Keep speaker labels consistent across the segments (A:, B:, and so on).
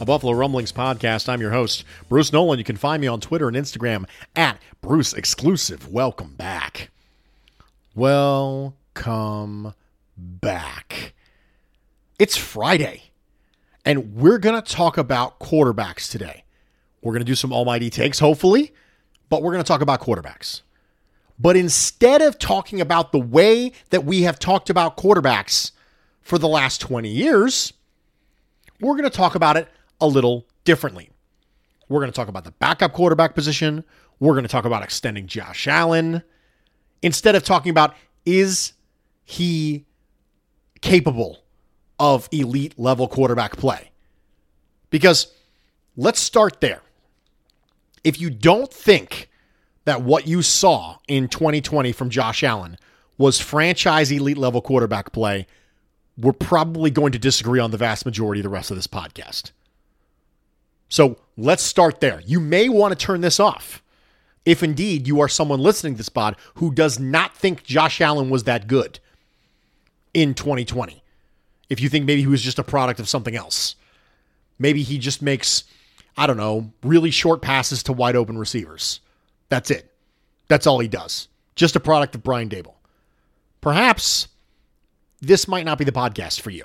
A: a Buffalo Rumblings podcast. I'm your host, Bruce Nolan. You can find me on Twitter and Instagram at Bruce Exclusive. Welcome back. Welcome back. It's Friday, and we're going to talk about quarterbacks today. We're going to do some almighty takes, hopefully, but we're going to talk about quarterbacks. But instead of talking about the way that we have talked about quarterbacks for the last 20 years, we're going to talk about it a little differently. We're going to talk about the backup quarterback position. We're going to talk about extending Josh Allen. Instead of talking about is he capable of elite level quarterback play? Because let's start there. If you don't think that what you saw in 2020 from Josh Allen was franchise elite level quarterback play, we're probably going to disagree on the vast majority of the rest of this podcast. So let's start there. You may want to turn this off if indeed you are someone listening to this pod who does not think Josh Allen was that good in 2020. If you think maybe he was just a product of something else, maybe he just makes, I don't know, really short passes to wide open receivers. That's it. That's all he does. Just a product of Brian Daboll. Perhaps this might not be the podcast for you.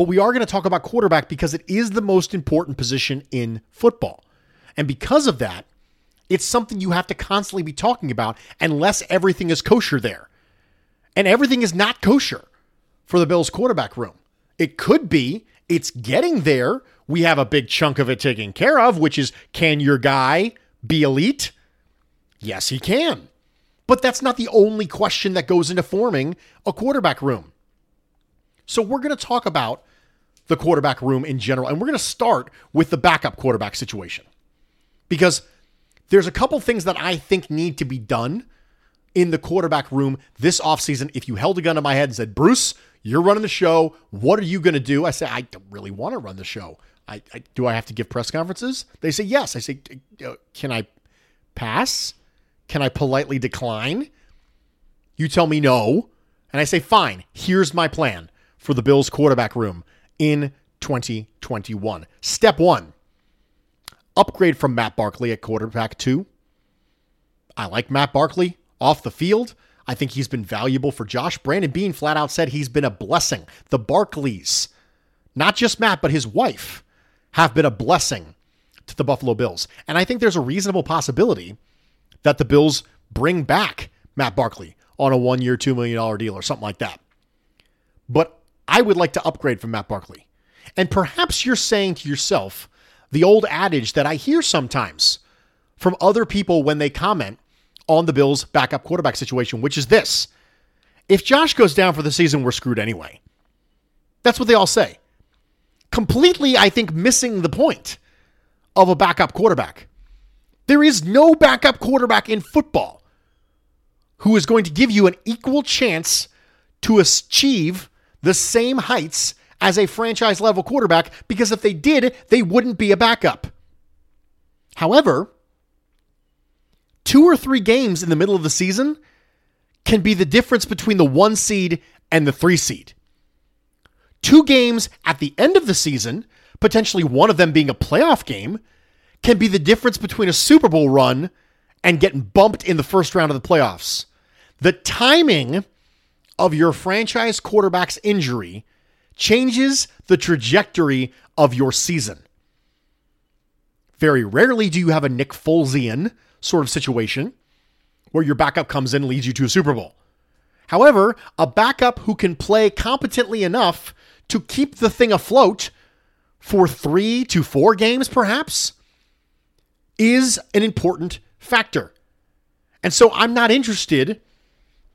A: But we are going to talk about quarterback because it is the most important position in football. And because of that, it's something you have to constantly be talking about unless everything is kosher there. And everything is not kosher for the Bills quarterback room. It could be, it's getting there. We have a big chunk of it taken care of, which is can your guy be elite? Yes, he can. But that's not the only question that goes into forming a quarterback room. So we're going to talk about the quarterback room in general, and we're going to start with the backup quarterback situation. Because there's a couple things that I think need to be done in the quarterback room this offseason. If you held a gun to my head and said, Bruce, you're running the show, what are you going to do? I say, I don't really want to run the show. I, I, do I have to give press conferences? They say yes. I say, uh, can I pass? Can I politely decline? You tell me no, and I say fine. Here's my plan for the Bills quarterback room in 2021. Step one: upgrade from Matt Barkley at quarterback two. I like Matt Barkley off the field. I think he's been valuable for Josh. Brandon Beane flat out said he's been a blessing. The Barkleys, not just Matt, but his wife have been a blessing to the Buffalo Bills. And I think there's a reasonable possibility that the Bills bring back Matt Barkley on a one year, $2 million deal or something like that. But I would like to upgrade from Matt Barkley. And perhaps you're saying to yourself the old adage that I hear sometimes from other people when they comment on the Bills' backup quarterback situation, which is this if Josh goes down for the season, we're screwed anyway. That's what they all say completely, I think, missing the point of a backup quarterback. There is no backup quarterback in football who is going to give you an equal chance to achieve the same heights as a franchise level quarterback because if they did, they wouldn't be a backup. However, two or three games in the middle of the season can be the difference between the one seed and the three seed. Two games at the end of the season, potentially one of them being a playoff game, can be the difference between a Super Bowl run and getting bumped in the first round of the playoffs. The timing of your franchise quarterback's injury changes the trajectory of your season. Very rarely do you have a Nick Folesian sort of situation where your backup comes in and leads you to a Super Bowl. However, a backup who can play competently enough to keep the thing afloat for three to four games, perhaps, is an important factor. And so I'm not interested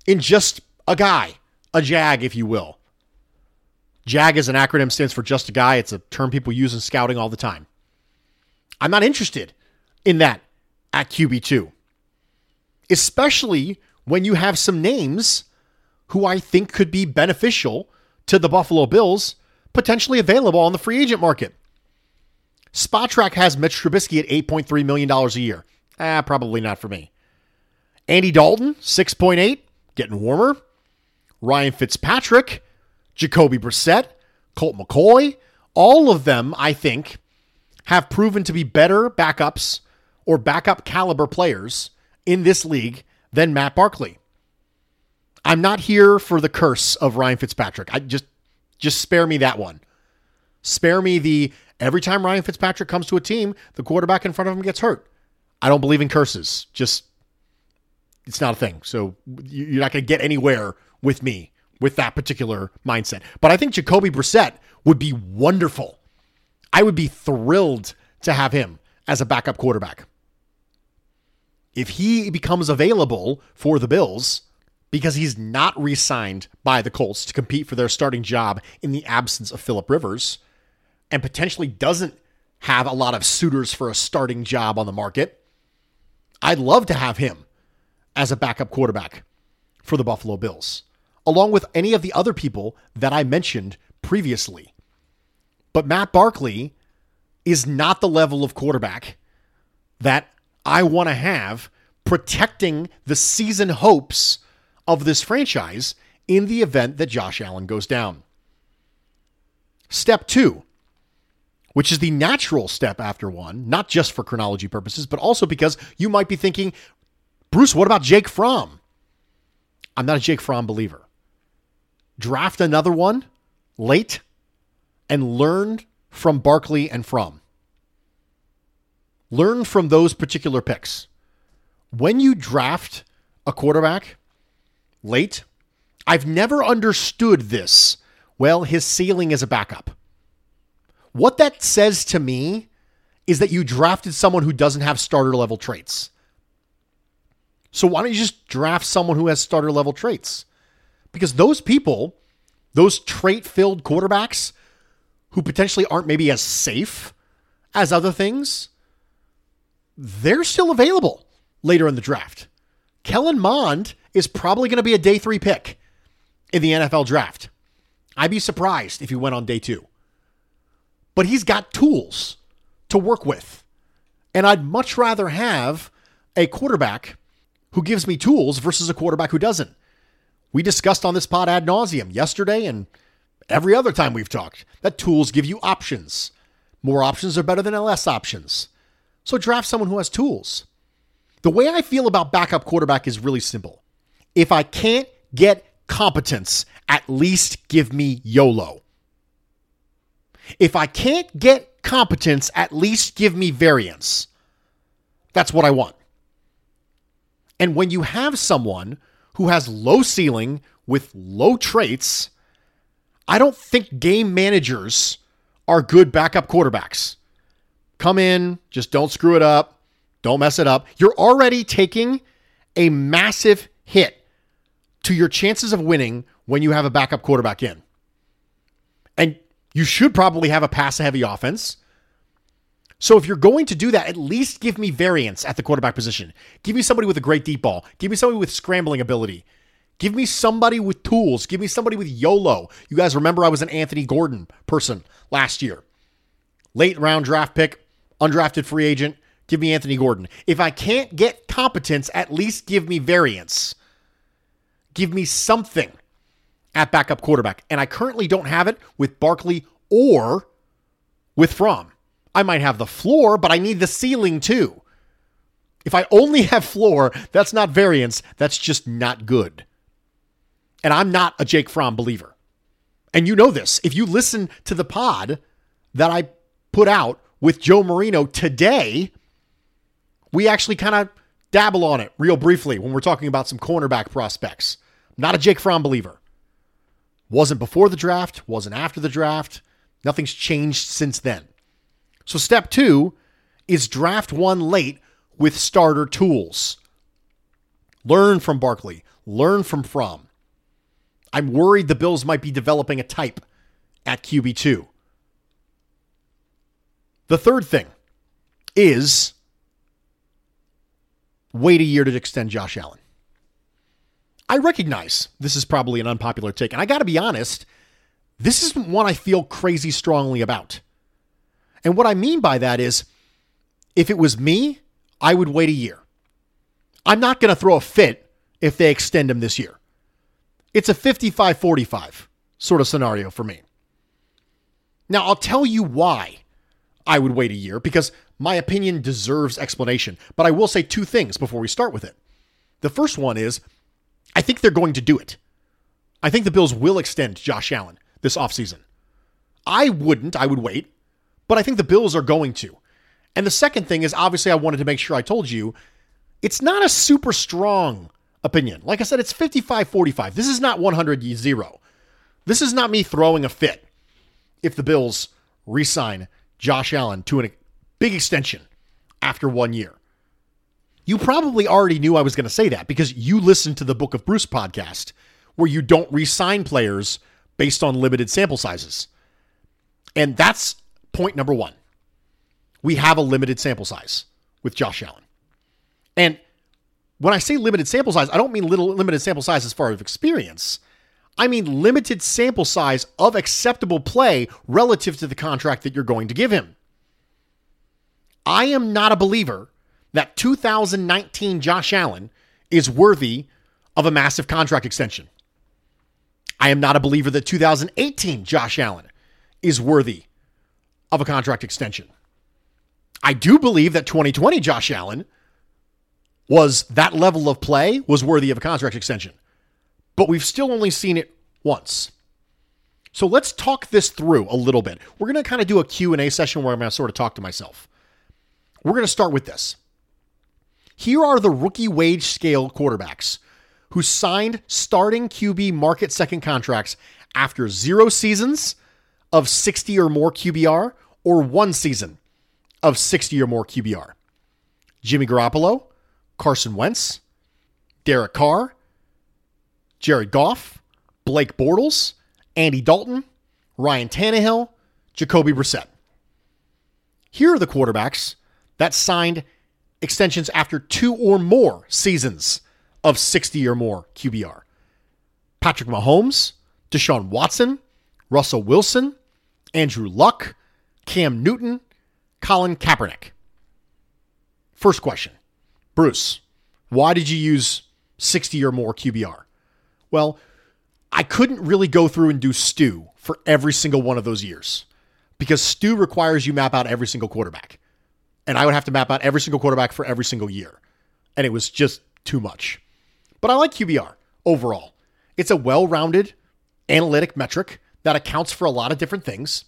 A: in just a guy, a JAG, if you will. JAG is an acronym, stands for just a guy. It's a term people use in scouting all the time. I'm not interested in that at QB2, especially when you have some names who I think could be beneficial to the Buffalo Bills potentially available on the free agent market. Spotrac has Mitch Trubisky at $8.3 million a year. Ah, probably not for me. Andy Dalton, 6.8, getting warmer. Ryan Fitzpatrick, Jacoby Brissett, Colt McCoy, all of them, I think, have proven to be better backups or backup caliber players in this league than Matt Barkley. I'm not here for the curse of Ryan Fitzpatrick. I just just spare me that one. Spare me the every time Ryan Fitzpatrick comes to a team, the quarterback in front of him gets hurt. I don't believe in curses. Just it's not a thing. So you're not going to get anywhere with me with that particular mindset. But I think Jacoby Brissett would be wonderful. I would be thrilled to have him as a backup quarterback. If he becomes available for the Bills, because he's not re signed by the Colts to compete for their starting job in the absence of Philip Rivers, and potentially doesn't have a lot of suitors for a starting job on the market, I'd love to have him as a backup quarterback for the Buffalo Bills, along with any of the other people that I mentioned previously. But Matt Barkley is not the level of quarterback that I want to have protecting the season hopes of this franchise in the event that Josh Allen goes down. Step two, which is the natural step after one, not just for chronology purposes, but also because you might be thinking, Bruce, what about Jake Fromm? I'm not a Jake Fromm believer. Draft another one late and learn from Barkley and Fromm. Learn from those particular picks. When you draft a quarterback late, I've never understood this. Well, his ceiling is a backup. What that says to me is that you drafted someone who doesn't have starter level traits. So why don't you just draft someone who has starter level traits? Because those people, those trait filled quarterbacks who potentially aren't maybe as safe as other things, they're still available later in the draft. Kellen Mond is probably going to be a day three pick in the NFL draft. I'd be surprised if he went on day two. But he's got tools to work with. And I'd much rather have a quarterback who gives me tools versus a quarterback who doesn't. We discussed on this pod ad nauseum yesterday and every other time we've talked that tools give you options. More options are better than less options. So draft someone who has tools. The way I feel about backup quarterback is really simple. If I can't get competence, at least give me YOLO. If I can't get competence, at least give me variance. That's what I want. And when you have someone who has low ceiling with low traits, I don't think game managers are good backup quarterbacks. Come in, just don't screw it up. Don't mess it up. You're already taking a massive hit to your chances of winning when you have a backup quarterback in. And you should probably have a pass heavy offense. So if you're going to do that, at least give me variance at the quarterback position. Give me somebody with a great deep ball. Give me somebody with scrambling ability. Give me somebody with tools. Give me somebody with YOLO. You guys remember I was an Anthony Gordon person last year. Late round draft pick, undrafted free agent. Give me Anthony Gordon. If I can't get competence, at least give me variance. Give me something at backup quarterback. And I currently don't have it with Barkley or with Fromm. I might have the floor, but I need the ceiling too. If I only have floor, that's not variance. That's just not good. And I'm not a Jake Fromm believer. And you know this. If you listen to the pod that I put out with Joe Marino today, we actually kind of dabble on it real briefly when we're talking about some cornerback prospects. Not a Jake Fromm believer. Wasn't before the draft, wasn't after the draft. Nothing's changed since then. So, step two is draft one late with starter tools. Learn from Barkley, learn from Fromm. I'm worried the Bills might be developing a type at QB2. The third thing is wait a year to extend Josh Allen. I recognize this is probably an unpopular take, and I got to be honest, this isn't one I feel crazy strongly about. And what I mean by that is if it was me, I would wait a year. I'm not going to throw a fit if they extend him this year. It's a 55 45 sort of scenario for me. Now, I'll tell you why I would wait a year because my opinion deserves explanation. But I will say two things before we start with it. The first one is I think they're going to do it. I think the Bills will extend Josh Allen this offseason. I wouldn't, I would wait, but I think the Bills are going to. And the second thing is obviously I wanted to make sure I told you it's not a super strong opinion. Like I said, it's 55 45. This is not 100 0. This is not me throwing a fit if the Bills re sign Josh Allen to a big extension after one year. You probably already knew I was going to say that because you listened to the Book of Bruce podcast where you don't re sign players based on limited sample sizes. And that's point number one we have a limited sample size with Josh Allen. And when I say limited sample size, I don't mean little limited sample size as far as experience. I mean limited sample size of acceptable play relative to the contract that you're going to give him. I am not a believer that 2019 Josh Allen is worthy of a massive contract extension. I am not a believer that 2018 Josh Allen is worthy of a contract extension. I do believe that 2020 Josh Allen was that level of play was worthy of a contract extension. But we've still only seen it once. So let's talk this through a little bit. We're going to kind of do a Q&A session where I'm going to sort of talk to myself. We're going to start with this. Here are the rookie wage scale quarterbacks who signed starting QB market second contracts after 0 seasons of 60 or more QBR or one season of 60 or more QBR. Jimmy Garoppolo, Carson Wentz, Derek Carr, Jared Goff, Blake Bortles, Andy Dalton, Ryan Tannehill, Jacoby Brissett. Here are the quarterbacks that signed extensions after two or more seasons of 60 or more QBR. Patrick Mahomes, Deshaun Watson, Russell Wilson, Andrew Luck, Cam Newton, Colin Kaepernick. First question Bruce, why did you use 60 or more QBR? Well, I couldn't really go through and do Stu for every single one of those years because Stu requires you map out every single quarterback. And I would have to map out every single quarterback for every single year. And it was just too much. But I like QBR overall. It's a well rounded analytic metric that accounts for a lot of different things.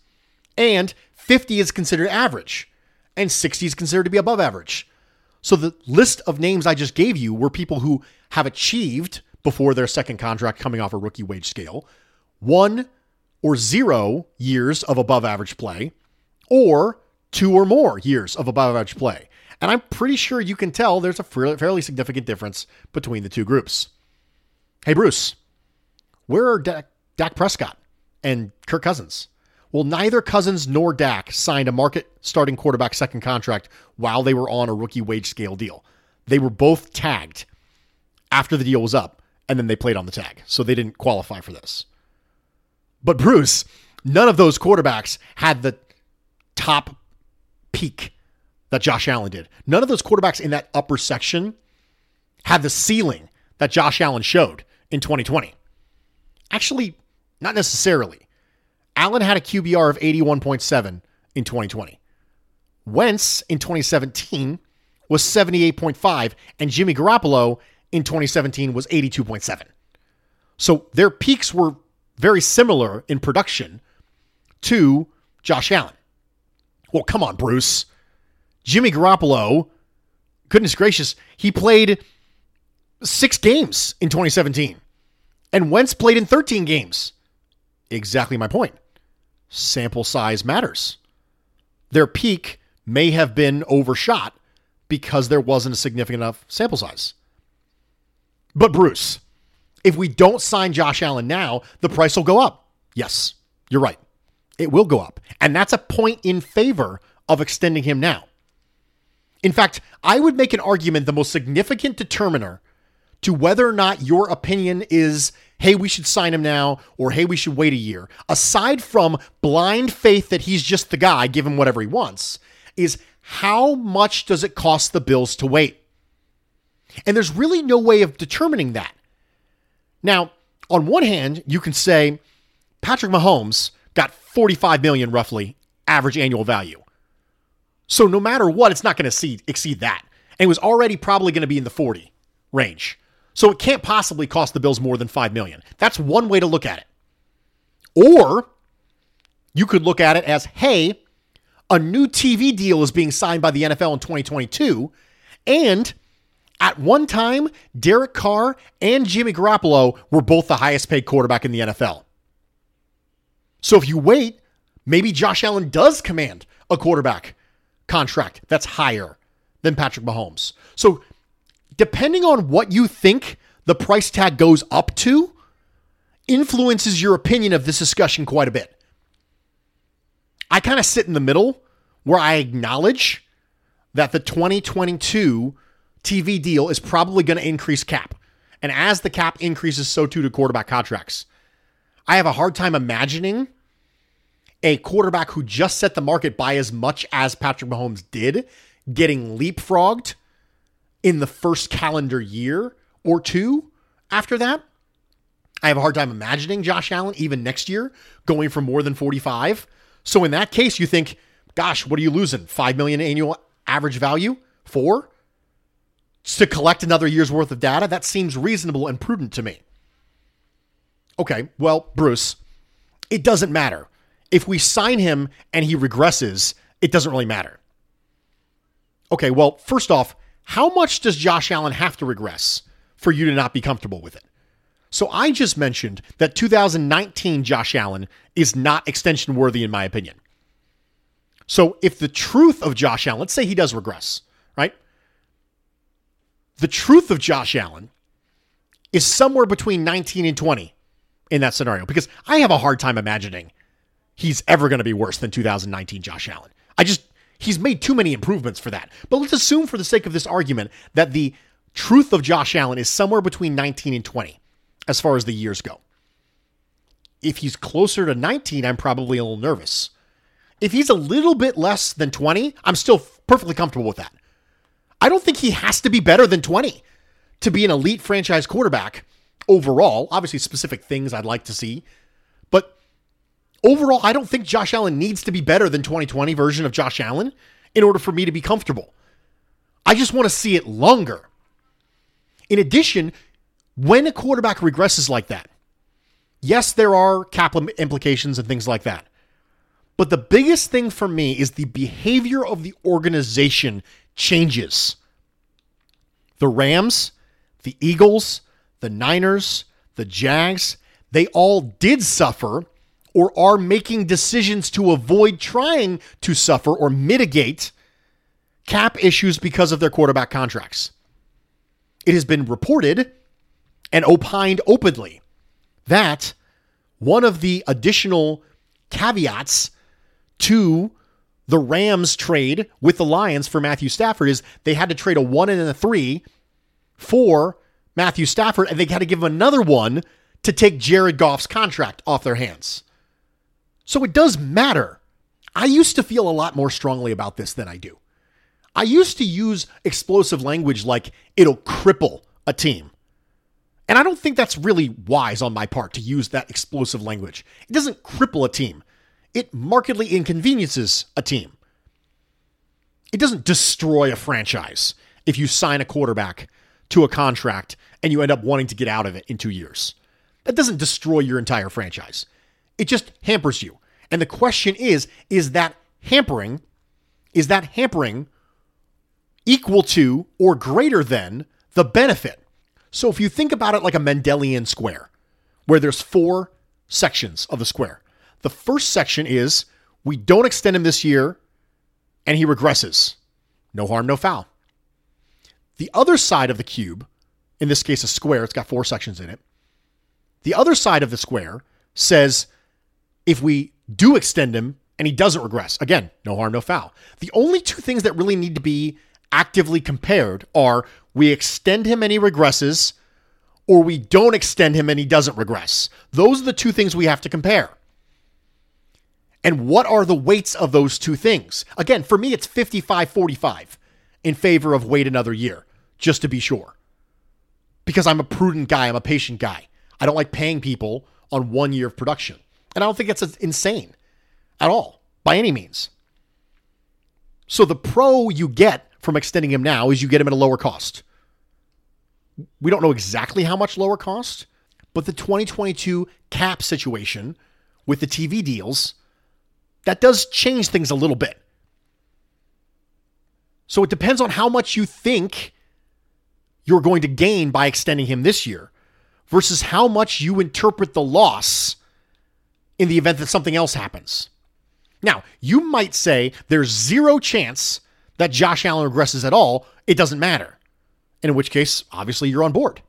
A: And 50 is considered average, and 60 is considered to be above average. So the list of names I just gave you were people who have achieved before their second contract coming off a rookie wage scale one or zero years of above average play, or two or more years of above average play. And I'm pretty sure you can tell there's a fairly significant difference between the two groups. Hey, Bruce, where are Dak, Prescott and Kirk Cousins? Well, neither Cousins nor Dak signed a market starting quarterback second contract while they were on a rookie wage scale deal. They were both tagged after the deal was up, and then they played on the tag. So they didn't qualify for this. But Bruce, none of those quarterbacks had the top peak that Josh Allen did. None of those quarterbacks in that upper section had the ceiling that Josh Allen showed in 2020? Actually, not necessarily. Allen had a QBR of 81.7 in 2020. Wentz in 2017 was 78.5, and Jimmy Garoppolo in 2017 was 82.7. So their peaks were very similar in production to Josh Allen. Well, come on, Bruce. Jimmy Garoppolo, goodness gracious, he played six games in 2017, and Wentz played in 13 games. Exactly my point. Sample size matters. Their peak may have been overshot because there wasn't a significant enough sample size. But Bruce, if we don't sign Josh Allen now, the price will go up. Yes, you're right. It will go up. And that's a point in favor of extending him now. In fact, I would make an argument the most significant determiner to whether or not your opinion is, hey, we should sign him now, or hey, we should wait a year, aside from blind faith that he's just the guy, give him whatever he wants, is how much does it cost the Bills to wait? And there's really no way of determining that. Now, on one hand, you can say Patrick Mahomes got 45 million roughly average annual value. So no matter what, it's not going to exceed that. And it was already probably going to be in the 40 range. So it can't possibly cost the Bills more than 5 million. That's one way to look at it. Or you could look at it as, hey, a new TV deal is being signed by the NFL in 2022 and at one time, Derek Carr and Jimmy Garoppolo were both the highest paid quarterback in the NFL. So if you wait, maybe Josh Allen does command a quarterback contract that's higher than Patrick Mahomes. So depending on what you think the price tag goes up to, influences your opinion of this discussion quite a bit. I kind of sit in the middle where I acknowledge that the 2022 TV deal is probably going to increase cap. And as the cap increases, so too do quarterback contracts. I have a hard time imagining a quarterback who just set the market by as much as Patrick Mahomes did getting leapfrogged in the first calendar year or two after that. I have a hard time imagining Josh Allen even next year going for more than 45. So in that case, you think, gosh, what are you losing? 5 million annual average value? 4? to collect another year's worth of data, that seems reasonable and prudent to me. Okay, well, Bruce, it doesn't matter. If we sign him and he regresses, it doesn't really matter. Okay, well, first off, how much does Josh Allen have to regress for you to not be comfortable with it? So I just mentioned that 2019 Josh Allen is not extension worthy, in my opinion. So if the truth of Josh Allen, let's say he does regress, right? The truth of Josh Allen is somewhere between 19 and 20 in that scenario because I have a hard time imagining he's ever going to be worse than 2019 Josh Allen. I just, he's made too many improvements for that. But let's assume, for the sake of this argument, that the truth of Josh Allen is somewhere between 19 and 20 as far as the years go. If he's closer to 19, I'm probably a little nervous. If he's a little bit less than 20, I'm still perfectly comfortable with that. I don't think he has to be better than 20 to be an elite franchise quarterback overall. Obviously, specific things I'd like to see. Overall, I don't think Josh Allen needs to be better than 2020 version of Josh Allen in order for me to be comfortable. I just want to see it longer. In addition, when a quarterback regresses like that, yes, there are cap implications and things like that. But the biggest thing for me is the behavior of the organization changes. The Rams, the Eagles, the Niners, the Jags, they all did suffer or are making decisions to avoid trying to suffer or mitigate cap issues because of their quarterback contracts. It has been reported and opined openly that one of the additional caveats to the Rams trade with the Lions for Matthew Stafford is they had to trade a one and a three for Matthew Stafford, and they had to give him another one to take Jared Goff's contract off their hands. So it does matter. I used to feel a lot more strongly about this than I do. I used to use explosive language like it'll cripple a team. And I don't think that's really wise on my part to use that explosive language. It doesn't cripple a team, it markedly inconveniences a team. It doesn't destroy a franchise if you sign a quarterback to a contract and you end up wanting to get out of it in two years. That doesn't destroy your entire franchise. It just hampers you. And the question is, is that hampering, is that hampering equal to or greater than the benefit? So if you think about it like a Mendelian square, where there's four sections of the square. The first section is we don't extend him this year and he regresses. No harm, no foul. The other side of the cube, in this case a square, it's got four sections in it. The other side of the square says if we do extend him and he doesn't regress, again, no harm, no foul. The only two things that really need to be actively compared are we extend him and he regresses, or we don't extend him and he doesn't regress. Those are the two things we have to compare. And what are the weights of those two things? Again, for me, it's 55 45 in favor of wait another year, just to be sure. Because I'm a prudent guy, I'm a patient guy. I don't like paying people on one year of production. And I don't think that's insane at all, by any means. So the pro you get from extending him now is you get him at a lower cost. We don't know exactly how much lower cost, but the 2022 cap situation with the TV deals, that does change things a little bit. So it depends on how much you think you're going to gain by extending him this year versus how much you interpret the loss in the event that something else happens. Now, you might say there's zero chance that Josh Allen regresses at all. It doesn't matter. And in which case, obviously, you're on board.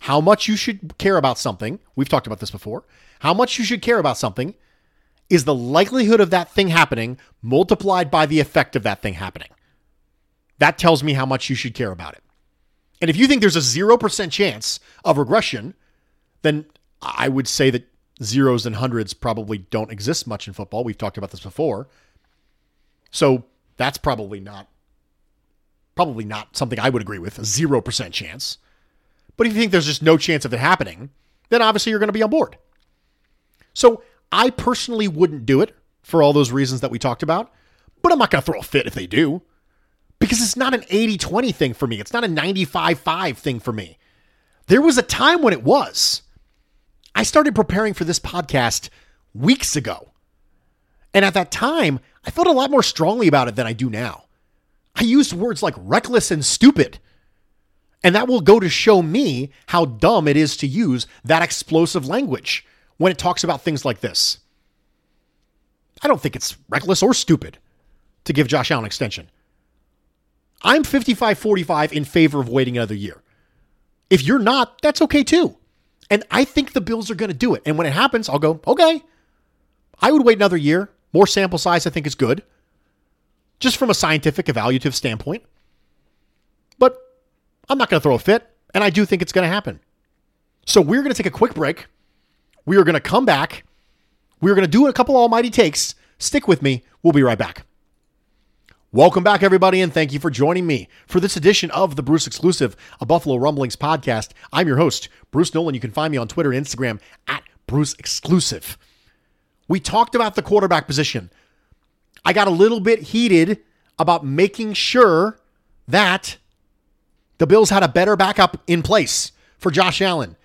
A: How much you should care about something, we've talked about this before, how much you should care about something is the likelihood of that thing happening multiplied by the effect of that thing happening. That tells me how much you should care about it. And if you think there's a 0% chance of regression, then I would say that zeros and hundreds probably don't exist much in football. We've talked about this before. So that's probably not probably not something I would agree with, a 0% chance. But if you think there's just no chance of it happening, then obviously you're going to be on board. So I personally wouldn't do it for all those reasons that we talked about, but I'm not going to throw a fit if they do because it's not an 80 20 thing for me. It's not a 95 5 thing for me. There was a time when it was. I started preparing for this podcast weeks ago. And at that time, I felt a lot more strongly about it than I do now. I used words like reckless and stupid. And that will go to show me how dumb it is to use that explosive language when it talks about things like this. I don't think it's reckless or stupid to give Josh Allen an extension. I'm 55 45 in favor of waiting another year. If you're not, that's okay too. And I think the Bills are going to do it. And when it happens, I'll go, okay, I would wait another year. More sample size, I think, is good, just from a scientific evaluative standpoint. But I'm not going to throw a fit, and I do think it's going to happen. So we're going to take a quick break. We are going to come back. We're going to do a couple almighty takes. Stick with me. We'll be right back. Welcome back, everybody, and thank you for joining me for this edition of the Bruce Exclusive, a Buffalo Rumblings podcast. I'm your host, Bruce Nolan. You can find me on Twitter and Instagram at Bruce Exclusive. We talked about the quarterback position. I got a little bit heated about making sure that the Bills had a better backup in place for Josh Allen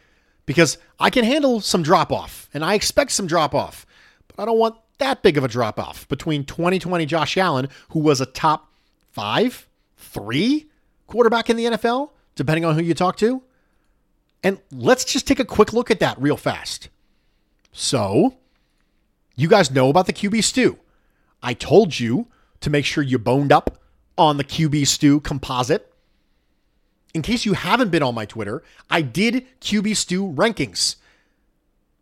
A: because I can handle some drop off and I expect some drop off, but I don't want that big of a drop off between 2020 Josh Allen, who was a top five, three quarterback in the NFL, depending on who you talk to. And let's just take a quick look at that real fast. So, you guys know about the QB stew. I told you to make sure you boned up on the QB stew composite. In case you haven't been on my Twitter, I did QB stew rankings.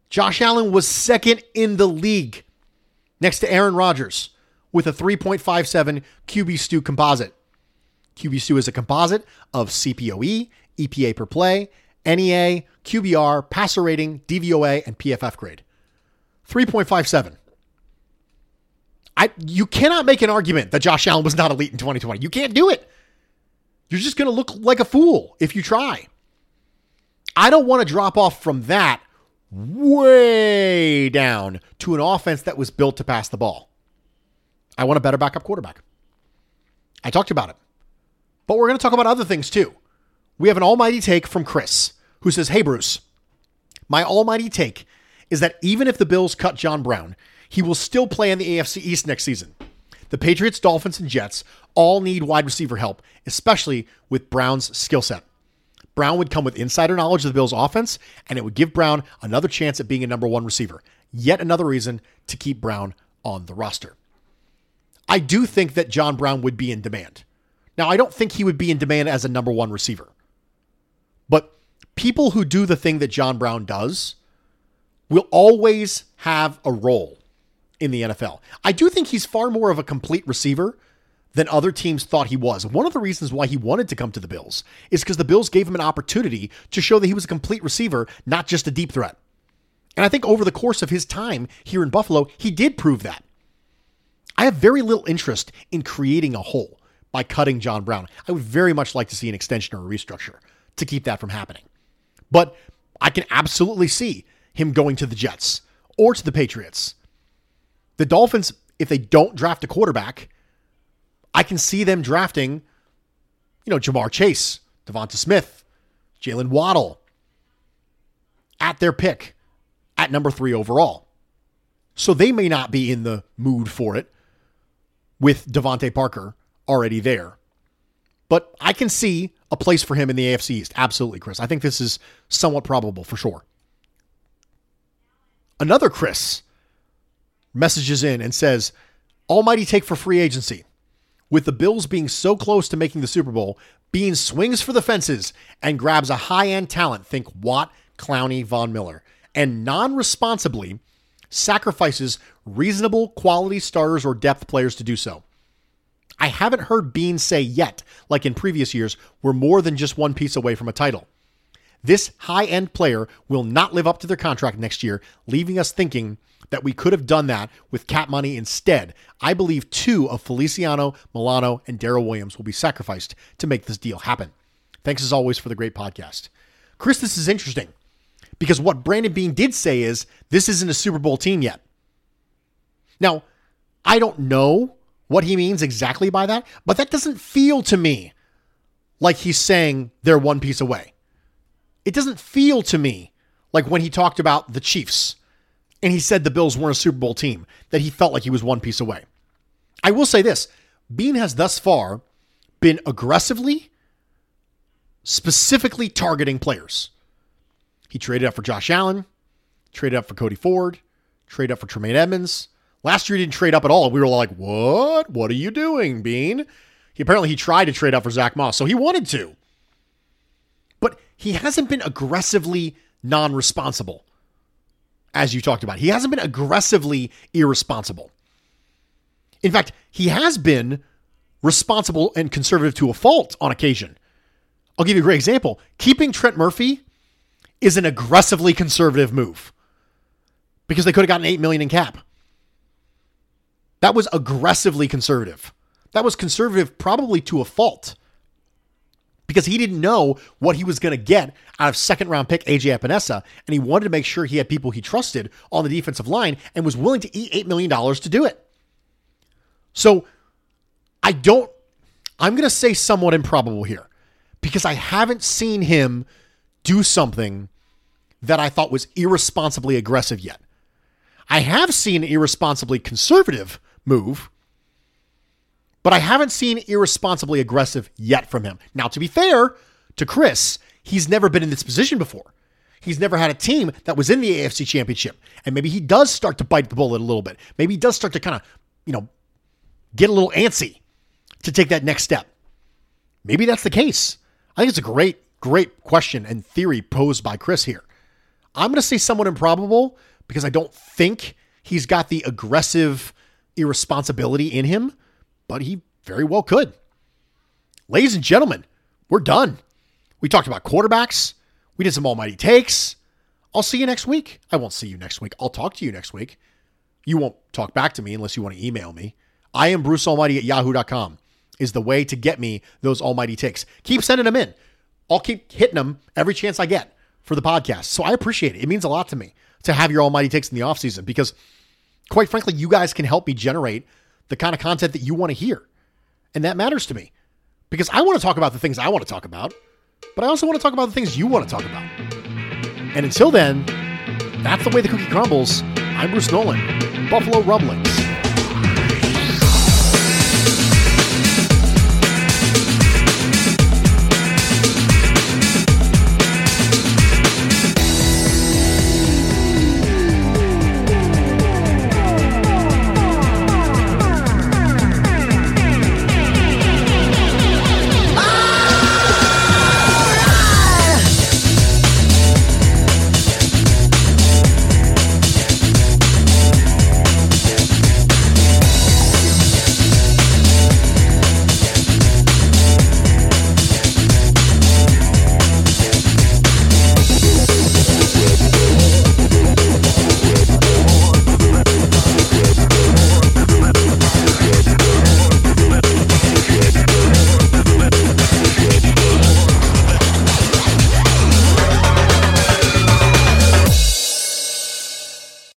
A: Josh Allen was second in the league next to Aaron Rodgers with a 3.57 QB stew composite. QB stew is a composite of CPOE, EPA per play, NEA, QBR, passer rating, DVOA, and PFF grade. 3.57. I you cannot make an argument that Josh Allen was not elite in 2020. You can't do it. You're just going to look like a fool if you try. I don't want to drop off from that way down to an offense that was built to pass the ball. I want a better backup quarterback. I talked about it. But we're going to talk about other things too. We have an almighty take from Chris, who says, Hey, Bruce, my almighty take is that even if the Bills cut John Brown, he will still play in the AFC East next season. The Patriots, Dolphins, and Jets all need wide receiver help, especially with Brown's skill set. Brown would come with insider knowledge of the Bills' offense, and it would give Brown another chance at being a number one receiver. Yet another reason to keep Brown on the roster. I do think that John Brown would be in demand. Now, I don't think he would be in demand as a number one receiver. But people who do the thing that John Brown does will always have a role in the NFL. I do think he's far more of a complete receiver than other teams thought he was. One of the reasons why he wanted to come to the Bills is because the Bills gave him an opportunity to show that he was a complete receiver, not just a deep threat. And I think over the course of his time here in Buffalo, he did prove that. I have very little interest in creating a hole by cutting John Brown. I would very much like to see an extension or a restructure to keep that from happening. But I can absolutely see him going to the Jets or to the Patriots. The Dolphins, if they don't draft a quarterback, I can see them drafting, you know, Ja'Marr Chase, Devonta Smith, Jaylen Waddle at their pick at number three overall. So they may not be in the mood for it with Devonte Parker already there. But I can see a place for him in the AFC East. Absolutely, Chris. I think this is somewhat probable for sure. Another Chris messages in and says, Almighty take for free agency. With the Bills being so close to making the Super Bowl, Beane swings for the fences and grabs a high end talent, think Watt, Clowney, Von Miller, and non responsibly sacrifices reasonable quality starters or depth players to do so. I haven't heard Beane say yet, like in previous years, we're more than just one piece away from a title. This high end player will not live up to their contract next year, leaving us thinking that we could have done that with cap money instead. I believe two of Feliciano, Milano, and Daryl Williams will be sacrificed to make this deal happen. Thanks as always for the great podcast. Chris, this is interesting because what Brandon Beane did say is this isn't a Super Bowl team yet. Now, I don't know what he means exactly by that, but that doesn't feel to me like he's saying they're one piece away. It doesn't feel to me like when he talked about the Chiefs and he said the Bills weren't a Super Bowl team, that he felt like he was one piece away. I will say this Beane has thus far been aggressively, specifically targeting players. He traded up for Josh Allen, traded up for Cody Ford, traded up for Tremaine Edmunds. Last year he didn't trade up at all. We were like, "What? What are you doing, Beane?" He apparently he tried to trade up for Zach Moss, so he wanted to, but he hasn't been aggressively non-responsible, as you talked about. He hasn't been aggressively irresponsible. In fact, he has been responsible and conservative to a fault on occasion. I'll give you a great example. Keeping Trent Murphy is an aggressively conservative move because they could have gotten 8 million in cap. That was aggressively conservative. That was conservative probably to a fault because he didn't know what he was going to get out of second round pick AJ Epenesa, and he wanted to make sure he had people he trusted on the defensive line and was willing to eat $8 million to do it. So I don't, I'm going to say somewhat improbable here because I haven't seen him do something that I thought was irresponsibly aggressive yet. I have seen an irresponsibly conservative move, but I haven't seen irresponsibly aggressive yet from him. Now, to be fair to Chris, he's never been in this position before. He's never had a team that was in the AFC championship. And maybe he does start to bite the bullet a little bit. Maybe he does start to kind of, you know, get a little antsy to take that next step. Maybe that's the case. I think it's a great, great question and theory posed by Chris here. I'm going to say somewhat improbable because I don't think he's got the aggressive irresponsibility in him, but he very well could. Ladies and gentlemen, we're done. We talked about quarterbacks. We did some almighty takes. I'll see you next week. I won't see you next week. I'll talk to you next week. You won't talk back to me unless you want to email me. I am Bruce Almighty at yahoo.com is the way to get me those almighty takes. Keep sending them in. I'll keep hitting them every chance I get for the podcast. So I appreciate it. It means a lot to me to have your almighty takes in the off season because quite frankly, you guys can help me generate the kind of content that you want to hear. And that matters to me because I want to talk about the things I want to talk about, but I also want to talk about the things you want to talk about. And until then, that's the way the cookie crumbles. I'm Bruce Nolan, Buffalo Rumblings.